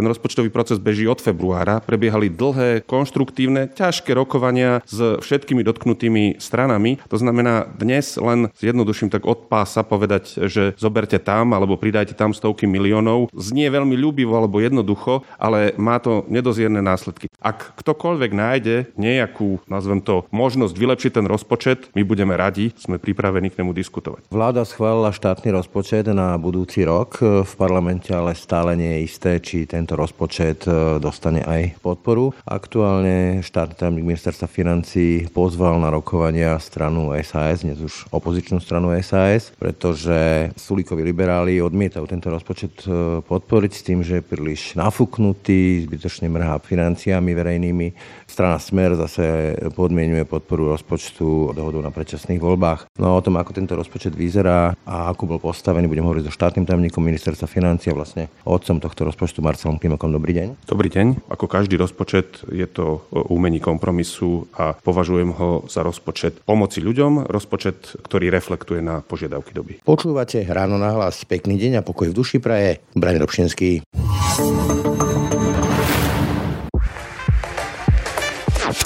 Ten rozpočtový proces beží od februára. Prebiehali dlhé, konštruktívne, ťažké rokovania s všetkými dotknutými stranami. To znamená, dnes len zjednoduším tak od pása povedať, že zoberte tam alebo pridajte tam stovky miliónov. Znie veľmi ľúbivo alebo jednoducho, ale má to nedozierne následky. Ak ktokoľvek nájde nejakú, nazvem to, možnosť vylepšiť ten rozpočet, my budeme radi, sme pripravení k nemu diskutovať. Vláda schválila štátny rozpočet na budúci rok v parlamente, ale stále nie je isté, či ten tento rozpočet e, dostane aj podporu. Aktuálne štátny tajomník ministerstva financí pozval na rokovania stranu SAS, dnes už opozičnú stranu SAS, pretože Sulíkovi liberáli odmietajú tento rozpočet e, podporiť s tým, že je príliš nafúknutý, zbytočne mrhá financiami verejnými. Strana Smer zase podmienuje podporu rozpočtu dohodu na predčasných voľbách. No a o tom, ako tento rozpočet vyzerá a ako bol postavený, budem hovoriť so štátnym tajomníkom ministerstva financí a vlastne otcom tohto rozpočtu Marcelom Klimakom. Dobrý deň. Dobrý deň. Ako každý rozpočet je to umení kompromisu a považujem ho za rozpočet pomoci ľuďom, rozpočet, ktorý reflektuje na požiadavky doby. Počúvate ráno na hlas. Pekný deň a pokoj v duši praje. Brian Robšinský.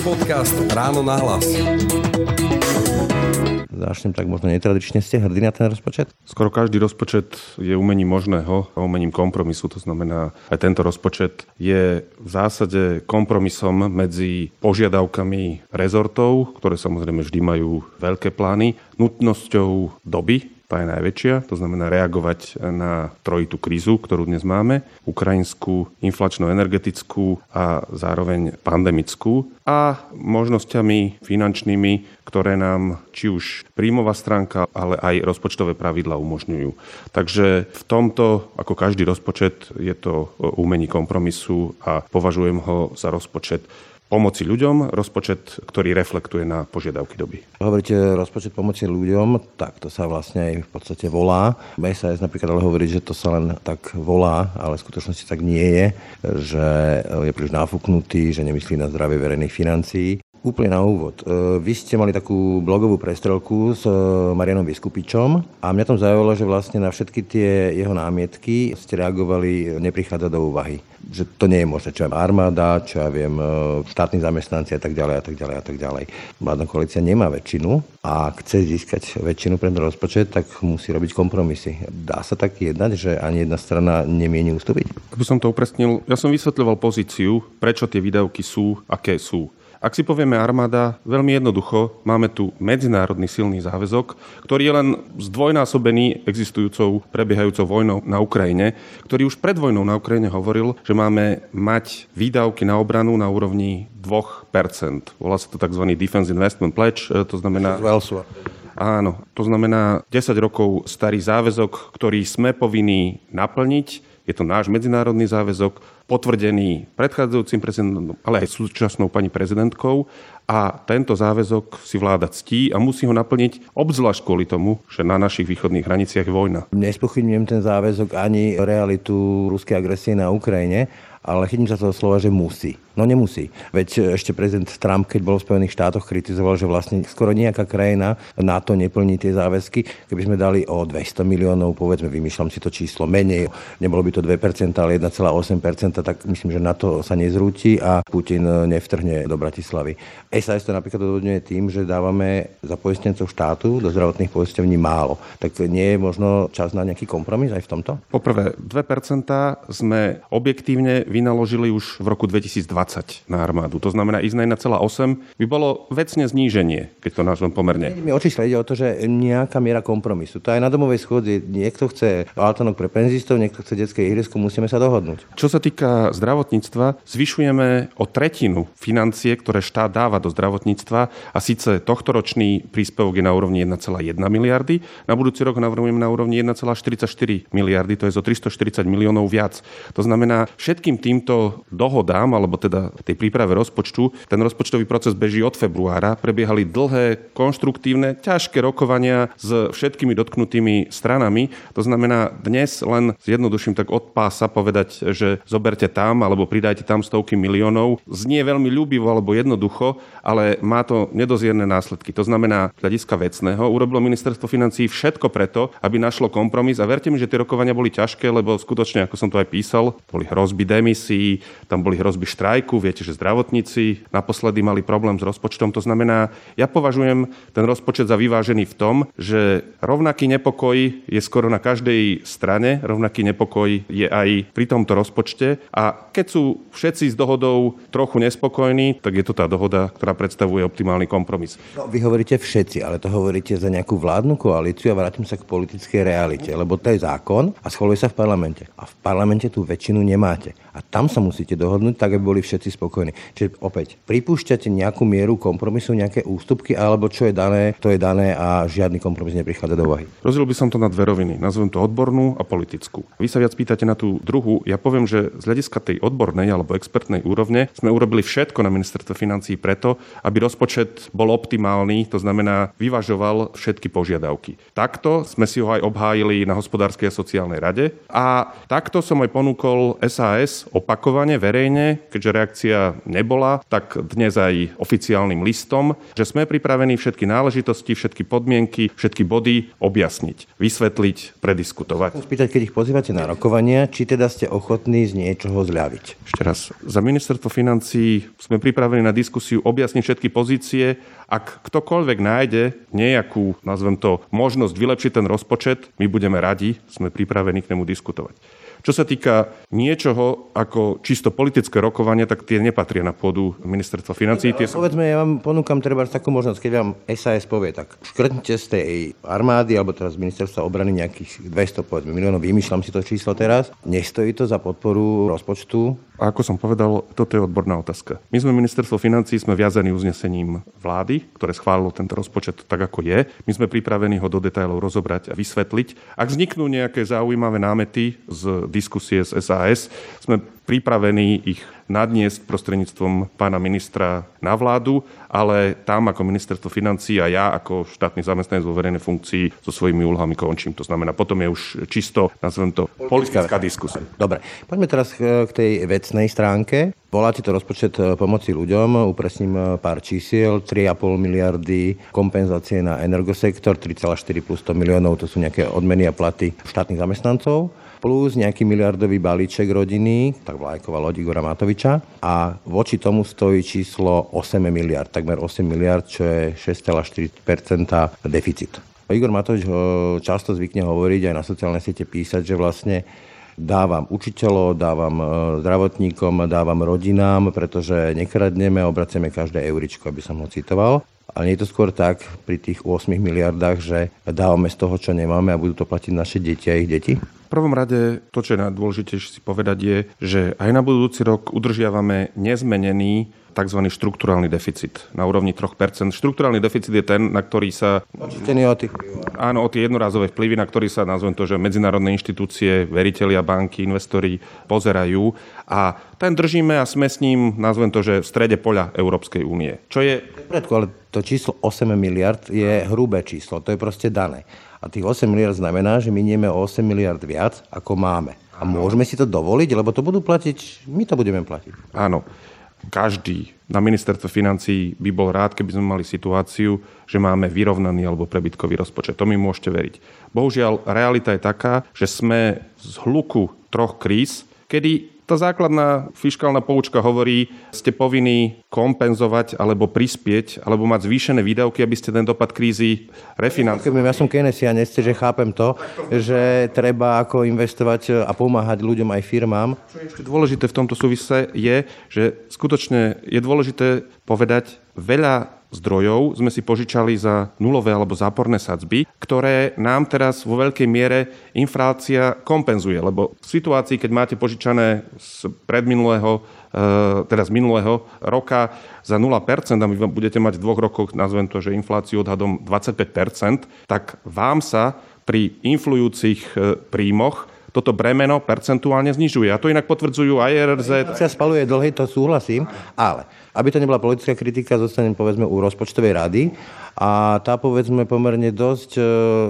podcast Ráno na hlas. Začnem tak možno netradične. Ste hrdí na ten rozpočet? Skoro každý rozpočet je umením možného a umením kompromisu. To znamená, aj tento rozpočet je v zásade kompromisom medzi požiadavkami rezortov, ktoré samozrejme vždy majú veľké plány, nutnosťou doby, tá je najväčšia, to znamená reagovať na trojitú krízu, ktorú dnes máme, ukrajinskú, inflačno-energetickú a zároveň pandemickú a možnosťami finančnými, ktoré nám či už príjmová stránka, ale aj rozpočtové pravidla umožňujú. Takže v tomto, ako každý rozpočet, je to umení kompromisu a považujem ho za rozpočet pomoci ľuďom, rozpočet, ktorý reflektuje na požiadavky doby. Hovoríte rozpočet pomoci ľuďom, tak to sa vlastne aj v podstate volá. SAS napríklad ale hovorí, že to sa len tak volá, ale v skutočnosti tak nie je, že je príliš nafúknutý, že nemyslí na zdravie verejných financií. Úplne na úvod. E, vy ste mali takú blogovú prestrelku s e, Marianom Vyskupičom a mňa tam zaujalo, že vlastne na všetky tie jeho námietky ste reagovali, neprichádza do úvahy. Že to nie je možné, čo aj armáda, čo ja viem, e, štátni zamestnanci a tak ďalej a tak ďalej a tak ďalej. Vládna koalícia nemá väčšinu a chce získať väčšinu pre rozpočet, tak musí robiť kompromisy. Dá sa tak jednať, že ani jedna strana nemieni ustúpiť? Aby som to upresnil, ja som vysvetľoval pozíciu, prečo tie výdavky sú, aké sú. Ak si povieme armáda, veľmi jednoducho, máme tu medzinárodný silný záväzok, ktorý je len zdvojnásobený existujúcou, prebiehajúcou vojnou na Ukrajine, ktorý už pred vojnou na Ukrajine hovoril, že máme mať výdavky na obranu na úrovni 2%. Volá sa to tzv. Defense Investment Pledge, e, to znamená... Áno, to znamená 10 rokov starý záväzok, ktorý sme povinní naplniť je to náš medzinárodný záväzok, potvrdený predchádzajúcim prezidentom, ale aj súčasnou pani prezidentkou a tento záväzok si vláda ctí a musí ho naplniť obzvlášť kvôli tomu, že na našich východných hraniciach je vojna. Nespochybňujem ten záväzok ani realitu ruskej agresie na Ukrajine, ale chytím sa toho slova, že musí. No nemusí. Veď ešte prezident Trump, keď bol v Spojených štátoch, kritizoval, že vlastne skoro nejaká krajina na to neplní tie záväzky. Keby sme dali o 200 miliónov, povedzme, vymýšľam si to číslo menej, nebolo by to 2%, ale 1,8%, tak myslím, že na to sa nezrúti a Putin nevtrhne do Bratislavy. SAS to napríklad odvodňuje tým, že dávame za poistencov štátu do zdravotných poisťovní málo. Tak nie je možno čas na nejaký kompromis aj v tomto? Poprvé, 2% sme objektívne vynaložili už v roku 2020 1,20 na armádu. To znamená, ísť na 1,8 by bolo vecne zníženie, keď to nazvem pomerne. Mi očísle ide o to, že nejaká miera kompromisu. To aj na domovej schôdzi niekto chce altanok pre penzistov, niekto chce detské ihrisko, musíme sa dohodnúť. Čo sa týka zdravotníctva, zvyšujeme o tretinu financie, ktoré štát dáva do zdravotníctva a síce tohtoročný príspevok je na úrovni 1,1 miliardy, na budúci rok navrhujeme na úrovni 1,44 miliardy, to je zo 340 miliónov viac. To znamená, všetkým týmto dohodám, alebo teda tej príprave rozpočtu, ten rozpočtový proces beží od februára, prebiehali dlhé, konštruktívne, ťažké rokovania s všetkými dotknutými stranami. To znamená, dnes len zjednoduším tak od pása povedať, že zoberte tam alebo pridajte tam stovky miliónov, znie veľmi ľúbivo alebo jednoducho, ale má to nedozierne následky. To znamená, hľadiska vecného urobilo ministerstvo financí všetko preto, aby našlo kompromis a verte mi, že tie rokovania boli ťažké, lebo skutočne, ako som to aj písal, boli hrozby demisí, tam boli hrozby štrajku, viete, že zdravotníci naposledy mali problém s rozpočtom. To znamená, ja považujem ten rozpočet za vyvážený v tom, že rovnaký nepokoj je skoro na každej strane, rovnaký nepokoj je aj pri tomto rozpočte a keď sú všetci s dohodou trochu nespokojní, tak je to tá dohoda, ktorá predstavuje optimálny kompromis. No, vy hovoríte všetci, ale to hovoríte za nejakú vládnu koalíciu a vrátim sa k politickej realite, lebo to je zákon a schvaluje sa v parlamente. A v parlamente tú väčšinu nemáte. A tam sa musíte dohodnúť tak, aby boli všetci spokojní. Čiže opäť, pripúšťate nejakú mieru kompromisu, nejaké ústupky, alebo čo je dané, to je dané a žiadny kompromis neprichádza do úvahy. Rozdiel by som to na dve roviny. Nazvem to odbornú a politickú. Vy sa viac pýtate na tú druhú. Ja poviem, že z hľadiska tej odbornej alebo expertnej úrovne sme urobili všetko na ministerstve financí preto, aby rozpočet bol optimálny, to znamená vyvažoval všetky požiadavky. Takto sme si ho aj obhájili na hospodárskej a sociálnej rade a takto som aj ponúkol SAS opakovane, verejne, keďže reakcia nebola, tak dnes aj oficiálnym listom, že sme pripravení všetky náležitosti, všetky podmienky, všetky body objasniť, vysvetliť, prediskutovať. Spýtať, keď ich pozývate na rokovania, či teda ste ochotní z niečoho zľaviť. Ešte raz, za ministerstvo financí sme pripravení na diskusiu objasniť všetky pozície. Ak ktokoľvek nájde nejakú, nazvem to, možnosť vylepšiť ten rozpočet, my budeme radi, sme pripravení k nemu diskutovať. Čo sa týka niečoho ako čisto politické rokovanie, tak tie nepatria na pôdu ministerstva financí. Tie. Povedzme, ja vám ponúkam treba takú možnosť, keď vám SAS povie, tak škrtnite z tej armády, alebo teraz ministerstva obrany nejakých 200 povedzme, miliónov, vymýšľam si to číslo teraz. Nestojí to za podporu rozpočtu? A ako som povedal, toto je odborná otázka. My sme ministerstvo financí, sme viazaní uznesením vlády, ktoré schválilo tento rozpočet tak, ako je. My sme pripravení ho do detailov rozobrať a vysvetliť. Ak vzniknú nejaké zaujímavé námety z diskusie s SAS. Sme pripravení ich nadniesť prostredníctvom pána ministra na vládu, ale tam ako ministerstvo financí a ja ako štátny zamestnanec vo verejnej funkcii so svojimi úlohami končím. To znamená, potom je už čisto, nazvem to, politická diskusia. Dobre, poďme teraz k tej vecnej stránke. Voláte to rozpočet e, pomoci ľuďom, upresním e, pár čísiel, 3,5 miliardy kompenzácie na energosektor, 3,4 plus 100 miliónov, to sú nejaké odmeny a platy štátnych zamestnancov plus nejaký miliardový balíček rodiny, tak vlajková loď Igora Matoviča a voči tomu stojí číslo 8 miliard, takmer 8 miliard, čo je 6,4% deficit. Igor Matovič ho často zvykne hovoriť aj na sociálne siete písať, že vlastne dávam učiteľov, dávam e, zdravotníkom, dávam rodinám, pretože nekradneme a každé euričko, aby som ho citoval. Ale nie je to skôr tak pri tých 8 miliardách, že dávame z toho, čo nemáme a budú to platiť naše deti a ich deti? Prvom rade to, čo je najdôležitejšie si povedať, je, že aj na budúci rok udržiavame nezmenený tzv. štruktúrálny deficit na úrovni 3%. Štruktúrálny deficit je ten, na ktorý sa... Áno, o tie jednorazové vplyvy, na ktorý sa, nazvem to, že medzinárodné inštitúcie, veriteľia, banky, investori pozerajú a ten držíme a sme s ním, nazvem to, že v strede poľa Európskej únie. Čo je... Predko, ale to číslo 8 miliard je hrubé číslo, to je proste dané. A tých 8 miliard znamená, že minieme o 8 miliard viac, ako máme. A môžeme si to dovoliť, lebo to budú platiť, my to budeme platiť. Áno. Každý na ministerstve financí by bol rád, keby sme mali situáciu, že máme vyrovnaný alebo prebytkový rozpočet. To mi môžete veriť. Bohužiaľ, realita je taká, že sme z hluku troch kríz, kedy tá základná fiskálna poučka hovorí, ste povinní kompenzovať alebo prispieť, alebo mať zvýšené výdavky, aby ste ten dopad krízy refinancovali. Ja som keynesian, že chápem to, že treba ako investovať a pomáhať ľuďom aj firmám. Čo je ešte dôležité v tomto súvise je, že skutočne je dôležité povedať, veľa zdrojov sme si požičali za nulové alebo záporné sadzby, ktoré nám teraz vo veľkej miere inflácia kompenzuje. Lebo v situácii, keď máte požičané z predminulého eh, teda z minulého roka za 0% a vy budete mať v dvoch rokoch, nazvem to, že infláciu odhadom 25%, tak vám sa pri influjúcich eh, príjmoch toto bremeno percentuálne znižuje. A to inak potvrdzujú aj RRZ. Sa spaluje dlhy, to súhlasím, ale aby to nebola politická kritika, zostanem povedzme u rozpočtovej rady a tá povedzme pomerne dosť e,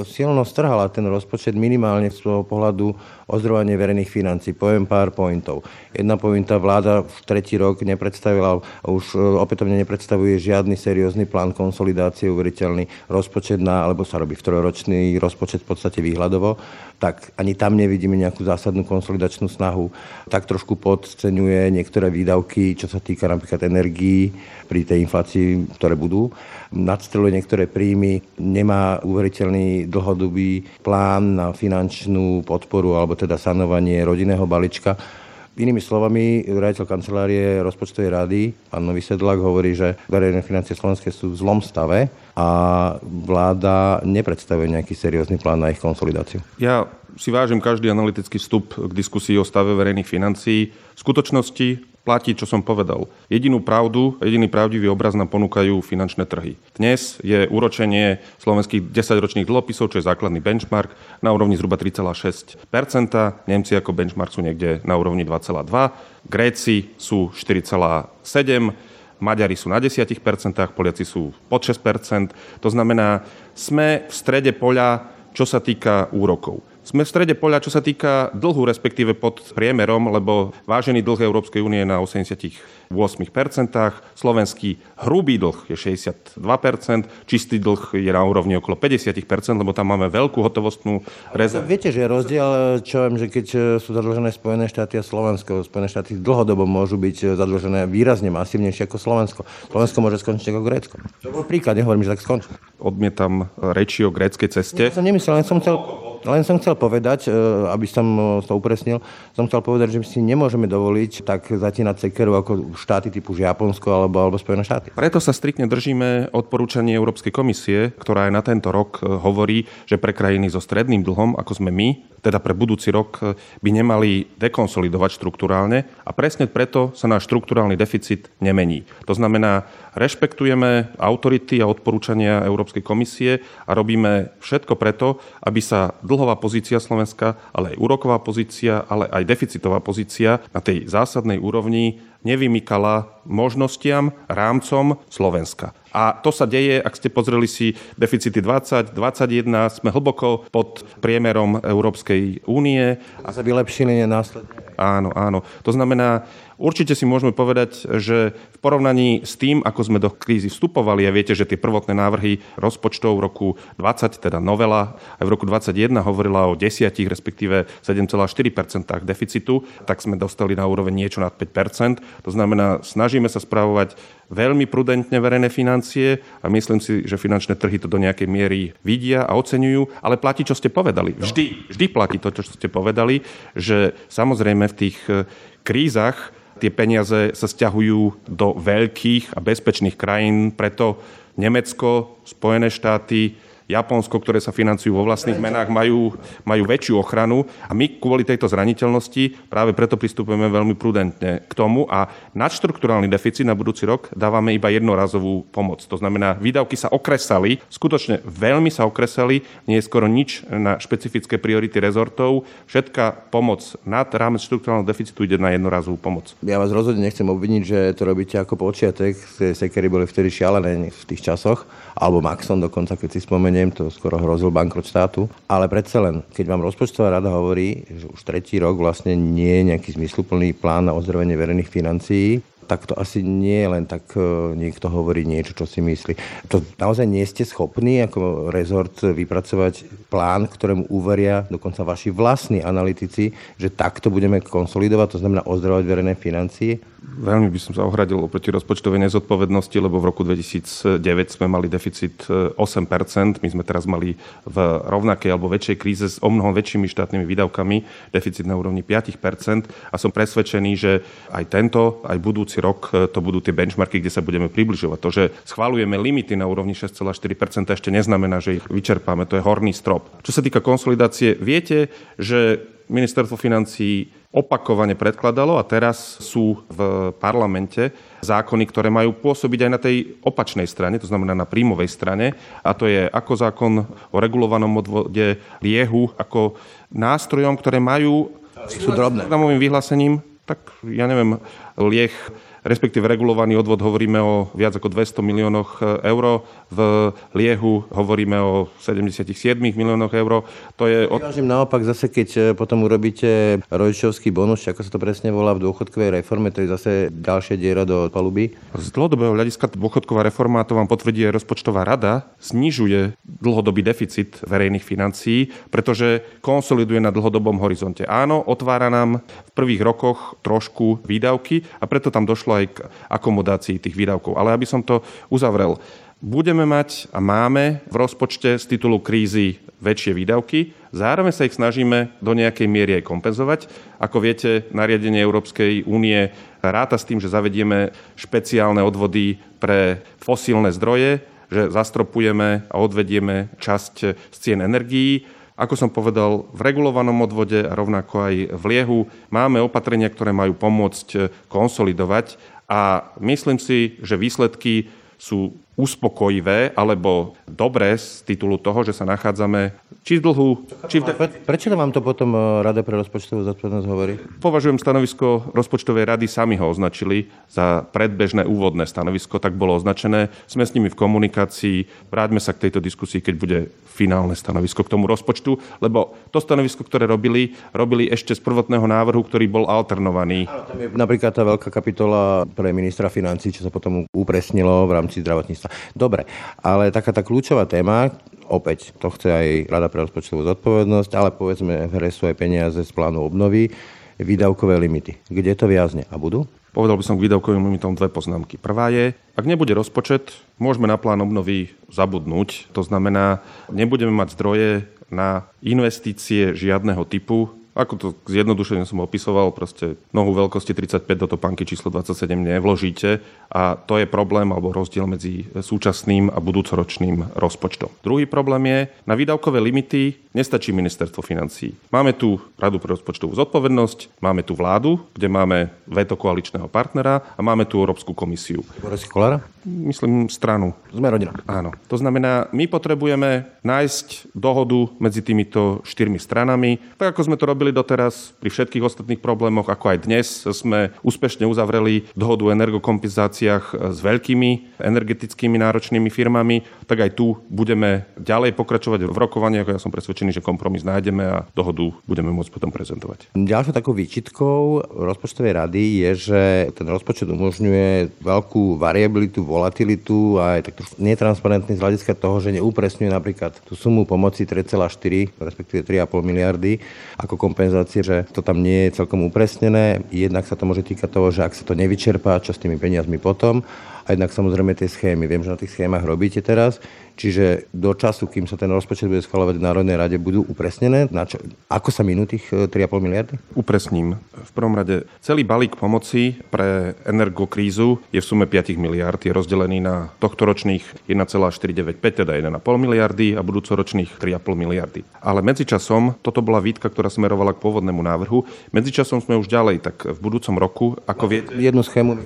silno strhala ten rozpočet minimálne z toho pohľadu ozdrovanie verejných financí. Poviem pár pointov. Jedna pointa, vláda v tretí rok nepredstavila, už e, opätovne nepredstavuje žiadny seriózny plán konsolidácie, uveriteľný rozpočet na, alebo sa robí v trojročný rozpočet v podstate výhľadovo, tak ani tam nevidíme nejakú zásadnú konsolidačnú snahu. Tak trošku podceňuje niektoré výdavky, čo sa týka napríklad energií pri tej inflácii, ktoré budú nadstreluje niektoré príjmy, nemá uveriteľný dlhodobý plán na finančnú podporu alebo teda sanovanie rodinného balíčka. Inými slovami, riaditeľ kancelárie rozpočtovej rady, pán Nový Sedlak, hovorí, že verejné financie slovenské sú v zlom stave a vláda nepredstavuje nejaký seriózny plán na ich konsolidáciu. Ja si vážim každý analytický vstup k diskusii o stave verejných financií. V skutočnosti platí, čo som povedal. Jedinú pravdu, jediný pravdivý obraz nám ponúkajú finančné trhy. Dnes je úročenie slovenských 10-ročných dlhopisov, čo je základný benchmark, na úrovni zhruba 3,6% Nemci ako benchmark sú niekde na úrovni 2,2 Gréci sú 4,7 Maďari sú na 10%, Poliaci sú pod 6%. To znamená, sme v strede poľa, čo sa týka úrokov. Sme v strede poľa, čo sa týka dlhu, respektíve pod priemerom, lebo vážený dlh Európskej únie je na 88%, slovenský hrubý dlh je 62%, čistý dlh je na úrovni okolo 50%, lebo tam máme veľkú hotovostnú rezervu. Viete, že je rozdiel, čo viem, že keď sú zadlžené Spojené štáty a Slovensko, Spojené štáty dlhodobo môžu byť zadlžené výrazne masívnejšie ako Slovensko. Slovensko môže skončiť ako Grécko. To bol príklad, nehovorím, že tak skončí. Odmietam reči o gréckej ceste. Ja som nemyslel, len som chcel len som chcel povedať, e, aby som e, to upresnil, som chcel povedať, že my si nemôžeme dovoliť tak zatínať sekeru ako štáty typu Japonsko alebo, alebo Spojené štáty. Preto sa striktne držíme odporúčanie Európskej komisie, ktorá aj na tento rok e, hovorí, že pre krajiny so stredným dlhom, ako sme my, teda pre budúci rok by nemali dekonsolidovať štruktúrálne a presne preto sa náš štruktúrálny deficit nemení. To znamená, rešpektujeme autority a odporúčania Európskej komisie a robíme všetko preto, aby sa dlhová pozícia Slovenska, ale aj úroková pozícia, ale aj deficitová pozícia na tej zásadnej úrovni nevymykala možnostiam, rámcom Slovenska. A to sa deje, ak ste pozreli si deficity 20, 21, sme hlboko pod priemerom Európskej únie. A sa vylepšili následne. Áno, áno. To znamená, Určite si môžeme povedať, že v porovnaní s tým, ako sme do krízy vstupovali, a viete, že tie prvotné návrhy rozpočtov v roku 20, teda novela, aj v roku 21 hovorila o 10, respektíve 7,4% deficitu, tak sme dostali na úroveň niečo nad 5% To znamená, snažíme sa spravovať veľmi prudentne verejné financie a myslím si, že finančné trhy to do nejakej miery vidia a oceňujú, ale platí, čo ste povedali. Vždy, vždy platí to, čo ste povedali, že samozrejme v tých eh, krízach tie peniaze sa stiahujú do veľkých a bezpečných krajín, preto Nemecko, Spojené štáty, Japonsko, ktoré sa financujú vo vlastných menách, majú, majú väčšiu ochranu a my kvôli tejto zraniteľnosti práve preto pristupujeme veľmi prudentne k tomu a nadštruktúrálny deficit na budúci rok dávame iba jednorazovú pomoc. To znamená, výdavky sa okresali, skutočne veľmi sa okresali, nie je skoro nič na špecifické priority rezortov. Všetká pomoc nad rámec štruktúrálneho deficitu ide na jednorazovú pomoc. Ja vás rozhodne nechcem obviniť, že to robíte ako počiatek. Sekery boli vtedy šialené v tých časoch, alebo Maxon dokonca, keď si spomeniem neviem, to skoro hrozil bankrot štátu. Ale predsa len, keď vám rozpočtová rada hovorí, že už tretí rok vlastne nie je nejaký zmysluplný plán na ozdravenie verejných financií, tak to asi nie je len tak e, niekto hovorí niečo, čo si myslí. To naozaj nie ste schopní ako rezort vypracovať plán, ktorému uveria dokonca vaši vlastní analytici, že takto budeme konsolidovať, to znamená ozdravovať verejné financie? Veľmi by som sa ohradil oproti rozpočtovej nezodpovednosti, lebo v roku 2009 sme mali deficit 8%, e, my sme teraz mali v rovnakej alebo väčšej kríze s o mnoho väčšími štátnymi výdavkami deficit na úrovni 5% a som presvedčený, že aj tento, aj budúci rok e, to budú tie benchmarky, kde sa budeme približovať. To, že schválujeme limity na úrovni 6,4% ešte neznamená, že ich vyčerpáme, to je horný strop. Čo sa týka konsolidácie, viete, že ministerstvo financí opakovane predkladalo a teraz sú v parlamente zákony, ktoré majú pôsobiť aj na tej opačnej strane, to znamená na príjmovej strane. A to je ako zákon o regulovanom odvode liehu, ako nástrojom, ktoré majú sú drobné. vyhlásením, tak ja neviem, lieh respektíve regulovaný odvod hovoríme o viac ako 200 miliónoch e, eur, v Liehu hovoríme o 77 miliónoch eur. To je od... Naopak zase, keď e, potom urobíte rodičovský bonus, ako sa to presne volá v dôchodkovej reforme, to je zase ďalšia diera do paluby. Z dlhodobého hľadiska dôchodková reforma, to vám potvrdí rozpočtová rada, znižuje dlhodobý deficit verejných financií, pretože konsoliduje na dlhodobom horizonte. Áno, otvára nám v prvých rokoch trošku výdavky a preto tam došlo aj k akomodácii tých výdavkov. Ale aby som to uzavrel, budeme mať a máme v rozpočte z titulu krízy väčšie výdavky, zároveň sa ich snažíme do nejakej miery aj kompenzovať. Ako viete, nariadenie Európskej únie ráta s tým, že zavedieme špeciálne odvody pre fosílne zdroje, že zastropujeme a odvedieme časť z cien energií ako som povedal, v regulovanom odvode a rovnako aj v liehu máme opatrenia, ktoré majú pomôcť konsolidovať a myslím si, že výsledky sú uspokojivé alebo dobré z titulu toho, že sa nachádzame či v dlhu, či v... Prečo vám to potom e, Rada pre rozpočtovú zodpovednosť hovorí? Považujem stanovisko rozpočtovej rady, sami ho označili za predbežné úvodné stanovisko, tak bolo označené. Sme s nimi v komunikácii, vráťme sa k tejto diskusii, keď bude finálne stanovisko k tomu rozpočtu, lebo to stanovisko, ktoré robili, robili ešte z prvotného návrhu, ktorý bol alternovaný. tam je napríklad tá veľká kapitola pre ministra financí, čo sa potom upresnilo v rámci zdravotníctva. Dobre, ale taká tá kľúčová téma, opäť to chce aj Rada pre rozpočtovú zodpovednosť, ale povedzme v hre sú aj peniaze z plánu obnovy, výdavkové limity. Kde to viazne? A budú? Povedal by som k výdavkovým limitom dve poznámky. Prvá je, ak nebude rozpočet, môžeme na plán obnovy zabudnúť. To znamená, nebudeme mať zdroje na investície žiadneho typu, ako to zjednodušene som opisoval, proste nohu veľkosti 35 do topánky číslo 27 nevložíte a to je problém alebo rozdiel medzi súčasným a budúcoročným rozpočtom. Druhý problém je, na výdavkové limity nestačí ministerstvo financí. Máme tu Radu pre rozpočtovú zodpovednosť, máme tu vládu, kde máme veto koaličného partnera a máme tu Európsku komisiu. Boris Kolára? Myslím stranu. Sme rodina. Áno. To znamená, my potrebujeme nájsť dohodu medzi týmito štyrmi stranami, tak ako sme to robili robili doteraz pri všetkých ostatných problémoch, ako aj dnes sme úspešne uzavreli dohodu o energokompenzáciách s veľkými energetickými náročnými firmami, tak aj tu budeme ďalej pokračovať v rokovaniach. Ja som presvedčený, že kompromis nájdeme a dohodu budeme môcť potom prezentovať. Ďalšou takou výčitkou rozpočtovej rady je, že ten rozpočet umožňuje veľkú variabilitu, volatilitu a je tak netransparentný z hľadiska toho, že neupresňuje napríklad tú sumu pomoci 3,4 respektíve 3,5 miliardy ako kompenzácie, že to tam nie je celkom upresnené. Jednak sa to môže týkať toho, že ak sa to nevyčerpá, čo s tými peniazmi potom. A jednak samozrejme tie schémy. Viem, že na tých schémach robíte teraz. Čiže do času, kým sa ten rozpočet bude schvalovať v Národnej rade, budú upresnené? Na čo, ako sa minú tých 3,5 e, miliardy? Upresním. V prvom rade celý balík pomoci pre energokrízu je v sume 5 miliard. Je rozdelený na tohtoročných 1,495, teda 1,5 miliardy a budúcoročných 3,5 miliardy. Ale medzičasom, toto bola výtka, ktorá smerovala k pôvodnému návrhu, medzičasom sme už ďalej, tak v budúcom roku, ako viete... Jednu schému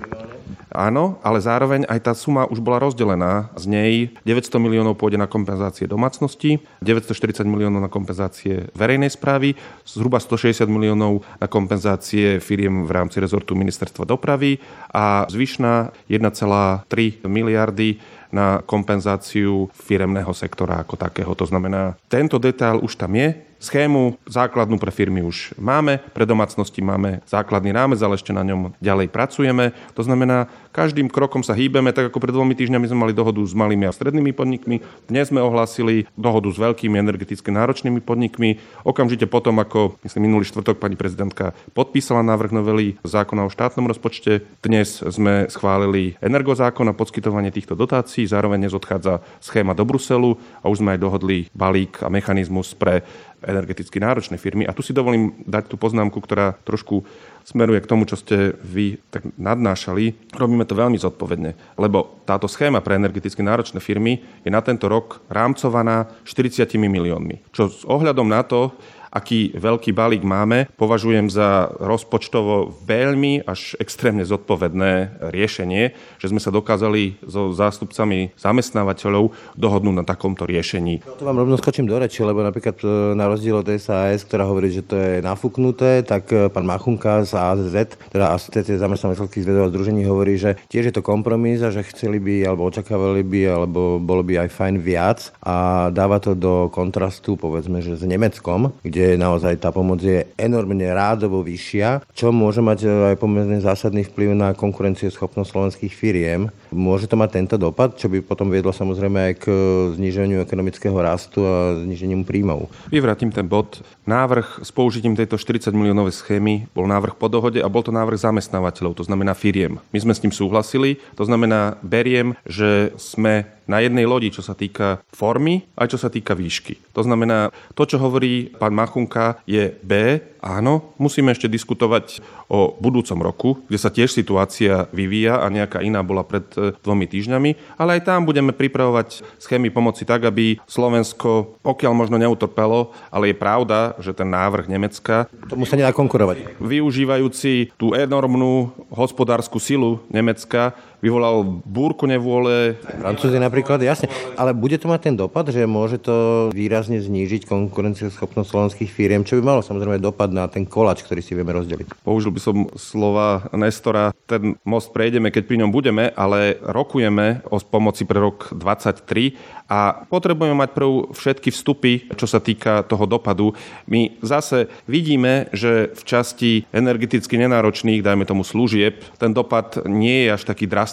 Áno, ale zároveň aj tá suma už bola rozdelená. Z nej 900 miliónov pôjde na kompenzácie domácnosti, 940 miliónov na kompenzácie verejnej správy, zhruba 160 miliónov na kompenzácie firiem v rámci rezortu ministerstva dopravy a zvyšná 1,3 miliardy na kompenzáciu firemného sektora ako takého. To znamená, tento detail už tam je, Schému základnú pre firmy už máme, pre domácnosti máme základný rámec, ale ešte na ňom ďalej pracujeme. To znamená, každým krokom sa hýbeme, tak ako pred dvomi týždňami sme mali dohodu s malými a strednými podnikmi. Dnes sme ohlásili dohodu s veľkými energeticky náročnými podnikmi. Okamžite potom, ako myslím minulý štvrtok pani prezidentka podpísala návrh novely zákona o štátnom rozpočte, dnes sme schválili energozákon a poskytovanie týchto dotácií. Zároveň dnes odchádza schéma do Bruselu a už sme aj dohodli balík a mechanizmus pre energeticky náročné firmy. A tu si dovolím dať tú poznámku, ktorá trošku smeruje k tomu, čo ste vy tak nadnášali. Robíme to veľmi zodpovedne, lebo táto schéma pre energeticky náročné firmy je na tento rok rámcovaná 40 miliónmi. Čo s ohľadom na to, aký veľký balík máme, považujem za rozpočtovo veľmi až extrémne zodpovedné riešenie, že sme sa dokázali so zástupcami zamestnávateľov dohodnúť na takomto riešení. To vám rovno skočím do reči, lebo napríklad e, na rozdiel od SAS, ktorá hovorí, že to je nafúknuté, tak e, pán Machunka z AZZ, teda Asociácie zamestnávateľských zvedov a združení hovorí, že tiež je to kompromis a že chceli by, alebo očakávali by, alebo bolo by aj fajn viac a dáva to do kontrastu, povedzme, že s Nemeckom, kde naozaj tá pomoc je enormne rádovo vyššia, čo môže mať aj pomerne zásadný vplyv na konkurencieschopnosť slovenských firiem. Môže to mať tento dopad, čo by potom viedlo samozrejme aj k e, zniženiu ekonomického rastu a zniženiu príjmov. Vyvrátim ten bod. Návrh s použitím tejto 40 miliónovej schémy bol návrh po dohode a bol to návrh zamestnávateľov, to znamená firiem. My sme s tým súhlasili, to znamená, beriem, že sme na jednej lodi, čo sa týka formy, aj čo sa týka výšky. To znamená, to, čo hovorí pán Machunka, je B. Áno, musíme ešte diskutovať o budúcom roku, kde sa tiež situácia vyvíja a nejaká iná bola pred e, dvomi týždňami, ale aj tam budeme pripravovať schémy pomoci tak, aby Slovensko, pokiaľ možno neutrpelo, ale je pravda, že ten návrh Nemecka... Tomu sa nedá konkurovať. Využívajúci tú enormnú hospodárskú silu Nemecka, vyvolal búrku nevôle. Francúzi napríklad, jasne. Ale bude to mať ten dopad, že môže to výrazne znížiť konkurencieschopnosť slovenských firiem, čo by malo samozrejme dopad na ten kolač, ktorý si vieme rozdeliť. Použil by som slova Nestora, ten most prejdeme, keď pri ňom budeme, ale rokujeme o pomoci pre rok 23 a potrebujeme mať prv všetky vstupy, čo sa týka toho dopadu. My zase vidíme, že v časti energeticky nenáročných, dajme tomu služieb, ten dopad nie je až taký drastický,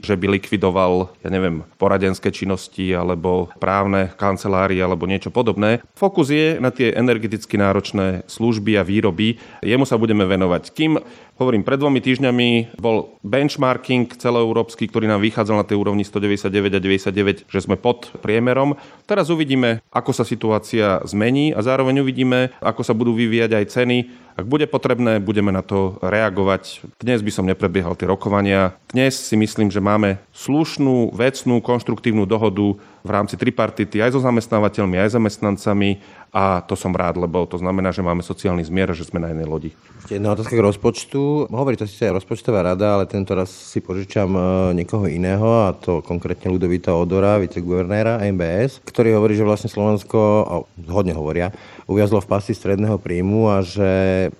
že by likvidoval, ja neviem, poradenské činnosti alebo právne kancelárie alebo niečo podobné. Fokus je na tie energeticky náročné služby a výroby. Jemu sa budeme venovať. Kým Hovorím, pred dvomi týždňami bol benchmarking celoeurópsky, ktorý nám vychádzal na tej úrovni 199 a 99, že sme pod priemerom. Teraz uvidíme, ako sa situácia zmení a zároveň uvidíme, ako sa budú vyvíjať aj ceny. Ak bude potrebné, budeme na to reagovať. Dnes by som neprebiehal tie rokovania. Dnes si myslím, že máme slušnú, vecnú, konštruktívnu dohodu v rámci tripartity aj so zamestnávateľmi, aj zamestnancami a to som rád, lebo to znamená, že máme sociálny zmier a že sme na jednej lodi. Jedna otázka k rozpočtu. Hovorí to síce rozpočtová rada, ale tento raz si požičam e, niekoho iného, a to konkrétne Ludovita Odora, viceguvernéra MBS, ktorý hovorí, že vlastne Slovensko, a hodne hovoria, uviazlo v pasti stredného príjmu a že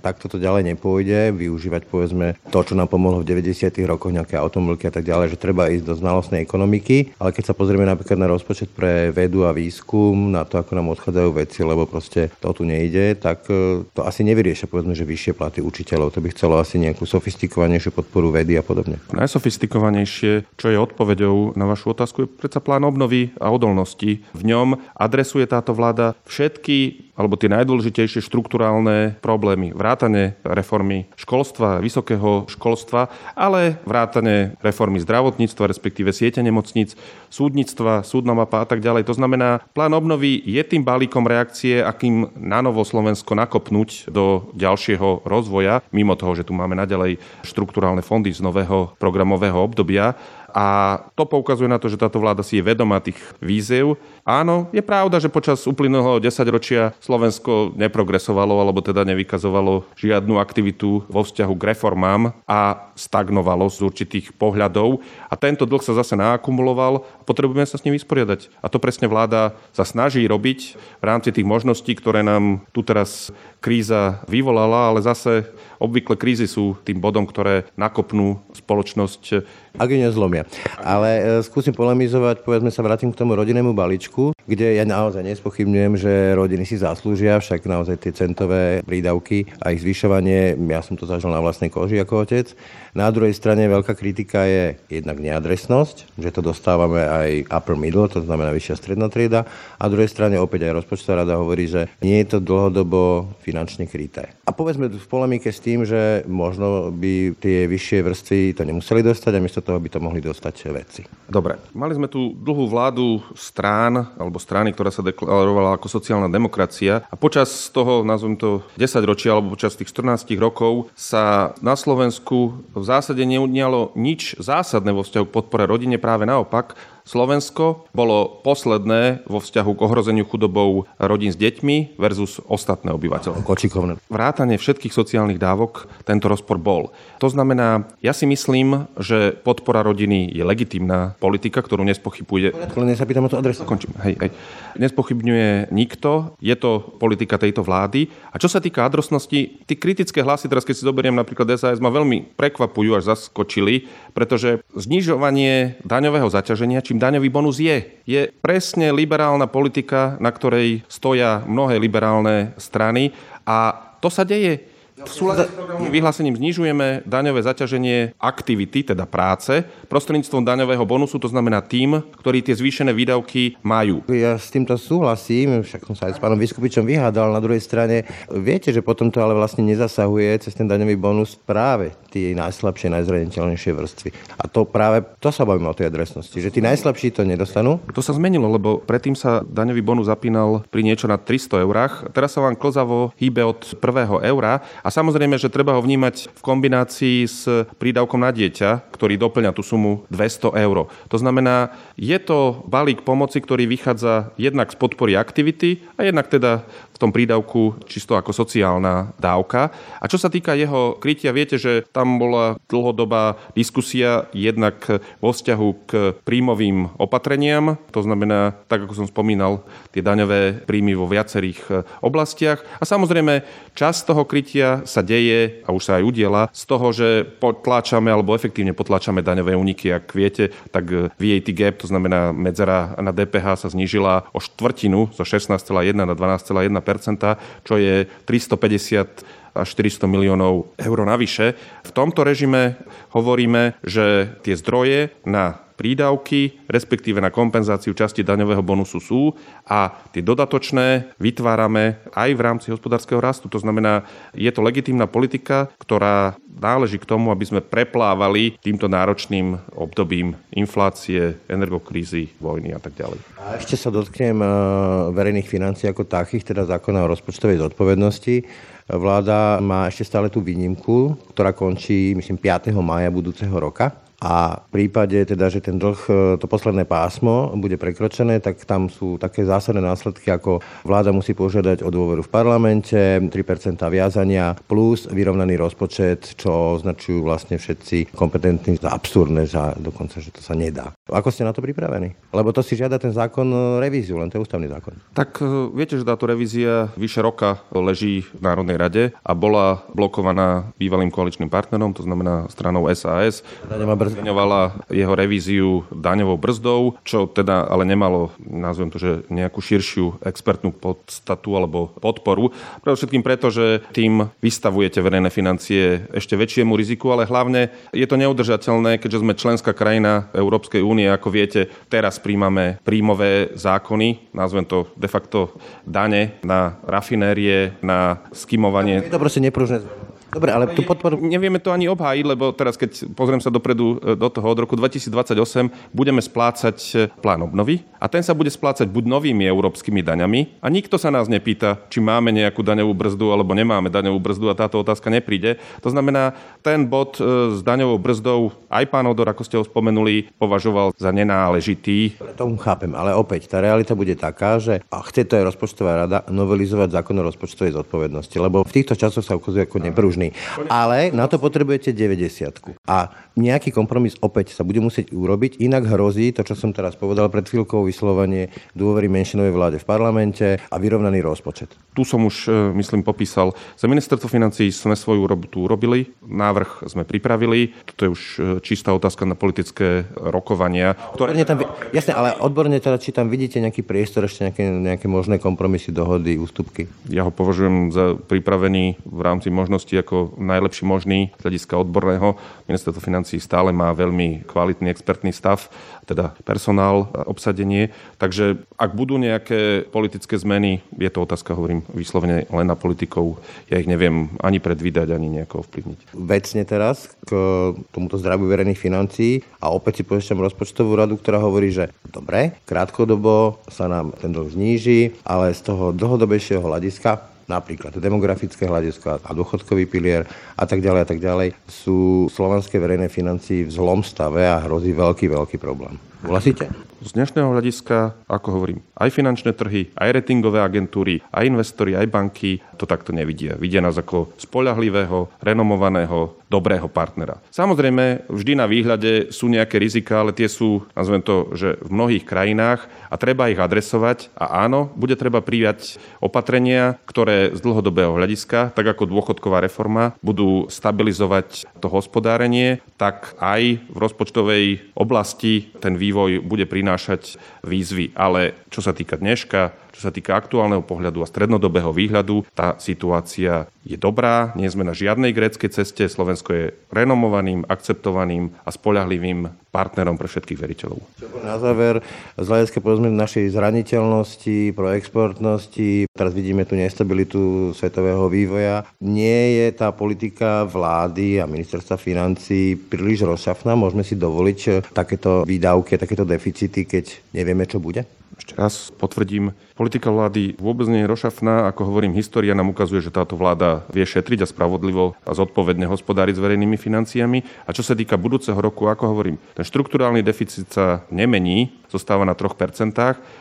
takto to ďalej nepôjde, využívať povedzme to, čo nám pomohlo v 90. rokoch, nejaké automobilky a tak ďalej, že treba ísť do znalostnej ekonomiky, ale keď sa pozrieme napríklad na rozpočet pre vedu a výskum, na to, ako nám odchádzajú veci, lebo proste to tu nejde, tak e, to asi nevyrieša povedzme, že vyššie platy učiteľov. To by chcelo asi nejakú sofistikovanejšiu podporu vedy a podobne. Najsofistikovanejšie, čo je odpoveďou na vašu otázku, je predsa plán obnovy a odolnosti. V ňom adresuje táto vláda všetky alebo tie najdôležitejšie štruktúrálne problémy. Vrátane reformy školstva, vysokého školstva, ale vrátane reformy zdravotníctva, respektíve siete nemocníc, súdnictva, súdna mapa a tak ďalej. To znamená, plán obnovy je tým balíkom reakcie, akým na novo Slovensko nakopnúť do ďalšieho rozvoja, mimo toho, že tu máme naďalej štruktúrálne fondy z nového programového obdobia. A to poukazuje na to, že táto vláda si je vedomá tých víziev. Áno, je pravda, že počas uplynulého desaťročia Slovensko neprogresovalo, alebo teda nevykazovalo žiadnu aktivitu vo vzťahu k reformám a stagnovalo z určitých pohľadov. A tento dlh sa zase naakumuloval a potrebujeme sa s ním vysporiadať. A to presne vláda sa snaží robiť v rámci tých možností, ktoré nám tu teraz kríza vyvolala, ale zase obvykle krízy sú tým bodom, ktoré nakopnú spoločnosť ak ju nezlomia. Ale e, skúsim polemizovať, povedzme sa vrátim k tomu rodinnému balíčku, kde ja naozaj nespochybňujem, že rodiny si zaslúžia, však naozaj tie centové prídavky a ich zvyšovanie, ja som to zažil na vlastnej koži ako otec. Na druhej strane veľká kritika je jednak neadresnosť, že to dostávame aj upper middle, to znamená vyššia stredná trieda. A druhej strane opäť aj rozpočtová rada hovorí, že nie je to dlhodobo finančne kryté. A povedzme v polemike s tým, že možno by tie vyššie vrstvy to nemuseli dostať a miesto toho by to mohli dostať veci. Dobre, mali sme tu dlhú vládu strán, alebo strany, ktorá sa deklarovala ako sociálna demokracia a počas toho, nazvem to 10 ročia, alebo počas tých 14 rokov sa na Slovensku v zásade neudialo nič zásadné vo vzťahu k podpore rodine, práve naopak. Slovensko bolo posledné vo vzťahu k ohrozeniu chudobou rodín s deťmi versus ostatné. Kočikovné. Vrátanie všetkých sociálnych dávok tento rozpor bol. To znamená, ja si myslím, že podpora rodiny je legitimná politika, ktorú nespochybuje. Len sa pýtam o to adresu. Končím. Hej, hej. Nespochybňuje nikto, je to politika tejto vlády. A čo sa týka adresnosti, tie kritické hlasy, teraz keď si zoberiem napríklad SAS, ma veľmi prekvapujú, až zaskočili, pretože znižovanie daňového zaťaženia, či čím daňový bonus je. Je presne liberálna politika, na ktorej stoja mnohé liberálne strany a to sa deje. V súlade s vyhlásením znižujeme daňové zaťaženie aktivity, teda práce, prostredníctvom daňového bonusu, to znamená tým, ktorí tie zvýšené výdavky majú. Ja s týmto súhlasím, však som sa aj s pánom Vyskupičom vyhádal. Na druhej strane, viete, že potom to ale vlastne nezasahuje cez ten daňový bonus práve tie najslabšie, najzraniteľnejšie vrstvy. A to práve, to sa bavíme o tej adresnosti, že tí najslabší to nedostanú. To sa zmenilo, lebo predtým sa daňový bonus zapínal pri niečo na 300 eurách. Teraz sa vám klzavo hýbe od prvého eura a samozrejme, že treba ho vnímať v kombinácii s prídavkom na dieťa, ktorý doplňa tú sumu 200 eur. To znamená, je to balík pomoci, ktorý vychádza jednak z podpory aktivity a jednak teda tom prídavku čisto ako sociálna dávka. A čo sa týka jeho krytia, viete, že tam bola dlhodobá diskusia jednak vo vzťahu k príjmovým opatreniam, to znamená, tak ako som spomínal, tie daňové príjmy vo viacerých oblastiach. A samozrejme, časť toho krytia sa deje, a už sa aj udiela, z toho, že potláčame alebo efektívne potláčame daňové úniky. Ak viete, tak VAT gap, to znamená medzera na DPH sa znížila o štvrtinu zo 16,1 na 12,1 čo je 350 až 400 miliónov eur navyše. V tomto režime hovoríme, že tie zdroje na prídavky, respektíve na kompenzáciu časti daňového bonusu sú a tie dodatočné vytvárame aj v rámci hospodárskeho rastu. To znamená, je to legitímna politika, ktorá náleží k tomu, aby sme preplávali týmto náročným obdobím inflácie, energokrízy, vojny a tak ďalej. A ešte sa dotknem eh, verejných financií ako takých, teda zákona o rozpočtovej zodpovednosti. Vláda má ešte stále tú výnimku, ktorá končí, myslím, 5. maja budúceho roka a v prípade teda, že ten dlh, e, to posledné pásmo bude prekročené, tak tam sú také zásadné následky, ako vláda musí požiadať o dôveru v parlamente, 3% viazania plus vyrovnaný rozpočet, čo označujú vlastne všetci kompetentní za absurdné, že dokonca, že to sa nedá. Ako ste na to pripravení? Lebo to si žiada ten zákon e, revíziu, len to je ústavný zákon. Tak e, viete, že táto revízia vyše roka leží v Národnej rade a bola blokovaná bývalým koaličným partnerom, to znamená stranou SAS zmiňovala jeho revíziu daňovou brzdou, čo teda ale nemalo, nazvem to, že nejakú širšiu expertnú podstatu alebo podporu. Predovšetkým preto, že tým vystavujete verejné financie ešte väčšiemu riziku, ale hlavne je to neudržateľné, keďže sme členská krajina Európskej únie, ako viete, teraz príjmame príjmové zákony, nazvem to de facto dane na rafinérie, na skimovanie. Je to proste nepružné. Dobre, ale tú podporu... Nevieme to ani obhájiť, lebo teraz, keď pozriem sa dopredu e, do toho, od roku 2028 budeme splácať e, plán obnovy a ten sa bude splácať buď novými európskymi daňami a nikto sa nás nepýta, či máme nejakú daňovú brzdu alebo nemáme daňovú brzdu a táto otázka nepríde. To znamená, ten bod e, s daňovou brzdou aj pán Odor, ako ste ho spomenuli, považoval za nenáležitý. Tomu chápem, ale opäť tá realita bude taká, že a chce to aj rozpočtová rada novelizovať zákon o rozpočtovej zodpovednosti, lebo v týchto časoch sa ukazuje ako nepružný. Ale na to potrebujete 90. A nejaký kompromis opäť sa bude musieť urobiť, inak hrozí to, čo som teraz povedal pred chvíľkou, vyslovanie dôvery menšinovej vláde v parlamente a vyrovnaný rozpočet. Tu som už, e, myslím, popísal. Za ministerstvo financí sme svoju robotu urobili, návrh sme pripravili. Toto je už e, čistá otázka na politické rokovania. Ktoré... Tam, jasne, ale odborne teda, či tam vidíte nejaký priestor, ešte nejaké, nejaké možné kompromisy, dohody, ústupky? Ja ho považujem za pripravený v rámci možností ako najlepší možný z hľadiska odborného. Ministerstvo financí stále má veľmi kvalitný expertný stav, teda personál, obsadenie. Takže ak budú nejaké politické zmeny, je to otázka, hovorím, vyslovene len na politikov. Ja ich neviem ani predvídať, ani nejako ovplyvniť. Vecne teraz k tomuto zdraviu verejných financií a opäť si požičam rozpočtovú radu, ktorá hovorí, že dobre, krátkodobo sa nám ten dlh zníži, ale z toho dlhodobejšieho hľadiska napríklad demografické hľadisko a dôchodkový pilier a tak ďalej a tak ďalej, sú slovenské verejné financie v zlom stave a hrozí veľký, veľký problém. Vlasíte? Z dnešného hľadiska, ako hovorím, aj finančné trhy, aj ratingové agentúry, aj investori, aj banky to takto nevidia. Vidia nás ako spolahlivého, renomovaného, dobrého partnera. Samozrejme, vždy na výhľade sú nejaké rizika, ale tie sú, nazvem to, že v mnohých krajinách a treba ich adresovať. A áno, bude treba prijať opatrenia, ktoré z dlhodobého hľadiska, tak ako dôchodková reforma, budú stabilizovať to hospodárenie, tak aj v rozpočtovej oblasti ten vývoj bude prinášať výzvy. Ale čo sa týka dneška, čo sa týka aktuálneho pohľadu a strednodobého výhľadu, tá situácia je dobrá, nie sme na žiadnej gréckej ceste, Slovensko je renomovaným, akceptovaným a spolahlivým partnerom pre všetkých veriteľov. Na záver, z hľadiska povedzme našej zraniteľnosti, proexportnosti, teraz vidíme tú nestabilitu svetového vývoja, nie je tá politika vlády a ministerstva financí príliš rozšafná? Môžeme si dovoliť takéto výdavky, takéto deficity, keď nevieme, čo bude? Ešte raz potvrdím, politika vlády vôbec nie je rošafná. Ako hovorím, história nám ukazuje, že táto vláda vie šetriť a spravodlivo a zodpovedne hospodáriť s verejnými financiami. A čo sa týka budúceho roku, ako hovorím, ten štruktúrálny deficit sa nemení, zostáva na 3%.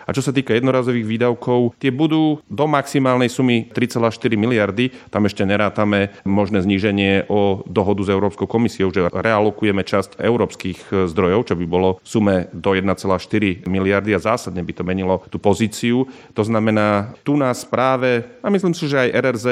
A čo sa týka jednorazových výdavkov, tie budú do maximálnej sumy 3,4 miliardy. Tam ešte nerátame možné zníženie o dohodu s Európskou komisiou, že realokujeme časť európskych zdrojov, čo by bolo v sume do 1,4 miliardy a zásadne by to to menilo tú pozíciu. To znamená, tu nás práve, a myslím si, že aj RRZ,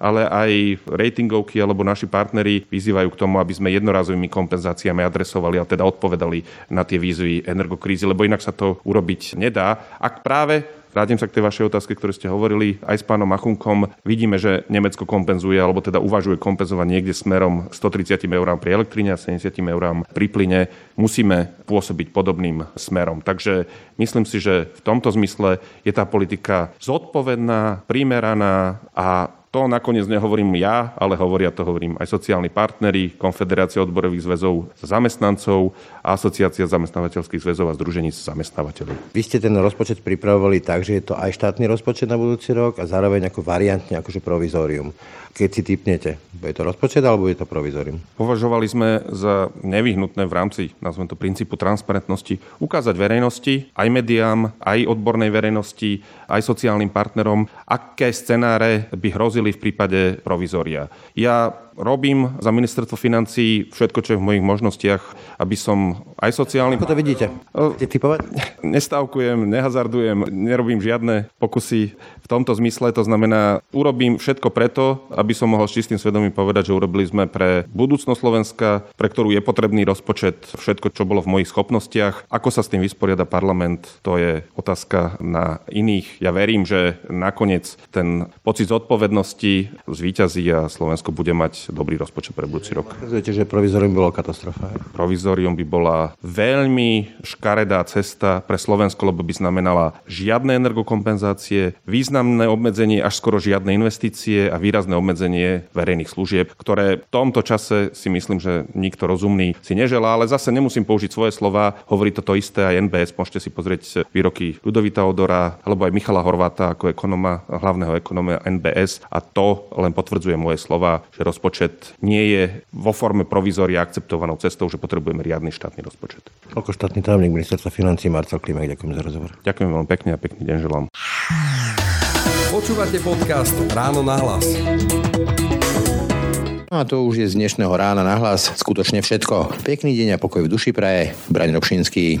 ale aj ratingovky alebo naši partneri vyzývajú k tomu, aby sme jednorazovými kompenzáciami adresovali a teda odpovedali na tie výzvy energokrízy, lebo inak sa to urobiť nedá. Ak práve Vrátim sa k tej vašej otázke, ktorú ste hovorili aj s pánom Machunkom. Vidíme, že Nemecko kompenzuje, alebo teda uvažuje kompenzovať niekde smerom 130 eurám pri elektrine a 70 eurám pri plyne. Musíme pôsobiť podobným smerom. Takže myslím si, že v tomto zmysle je tá politika zodpovedná, primeraná a to nakoniec nehovorím ja, ale hovoria to hovorím aj sociálni partnery, Konfederácia odborových zväzov zamestnancov a Asociácia zamestnávateľských zväzov a združení zamestnávateľov. Vy ste ten rozpočet pripravovali tak, že je to aj štátny rozpočet na budúci rok a zároveň ako variantne akože provizórium keď si typnete? Bude to rozpočet alebo je to provizorium? Považovali sme za nevyhnutné v rámci, nazvem to princípu transparentnosti, ukázať verejnosti, aj médiám, aj odbornej verejnosti, aj sociálnym partnerom, aké scenáre by hrozili v prípade provizória. Ja robím za ministerstvo financí všetko, čo je v mojich možnostiach, aby som aj sociálny... Ako to vidíte? Chcete typovať? Nestavkujem, nehazardujem, nerobím žiadne pokusy v tomto zmysle. To znamená, urobím všetko preto, aby som mohol s čistým svedomím povedať, že urobili sme pre budúcnosť Slovenska, pre ktorú je potrebný rozpočet, všetko, čo bolo v mojich schopnostiach. Ako sa s tým vysporiada parlament, to je otázka na iných. Ja verím, že nakoniec ten pocit zodpovednosti zvíťazí a Slovensko bude mať mať dobrý rozpočet pre budúci rok. Ukazujete, že provizorium bolo katastrofa. Provizorium by bola veľmi škaredá cesta pre Slovensko, lebo by znamenala žiadne energokompenzácie, významné obmedzenie až skoro žiadne investície a výrazné obmedzenie verejných služieb, ktoré v tomto čase si myslím, že nikto rozumný si neželá, ale zase nemusím použiť svoje slova, hovorí toto isté aj NBS, môžete si pozrieť výroky Ludovita Odora alebo aj Michala Horváta ako ekonoma, hlavného ekonóma NBS a to len potvrdzuje moje slova, že rozpočet nie je vo forme provizória akceptovanou cestou, že potrebujeme riadny štátny rozpočet. Ako štátny tajomník ministerstva financí Marcel Klimek, ďakujem za rozhovor. Ďakujem veľmi pekne a pekný deň želám. Počúvate podcast Ráno na hlas. No a to už je z dnešného rána na hlas skutočne všetko. Pekný deň a pokoj v duši praje. Braň Robšinský.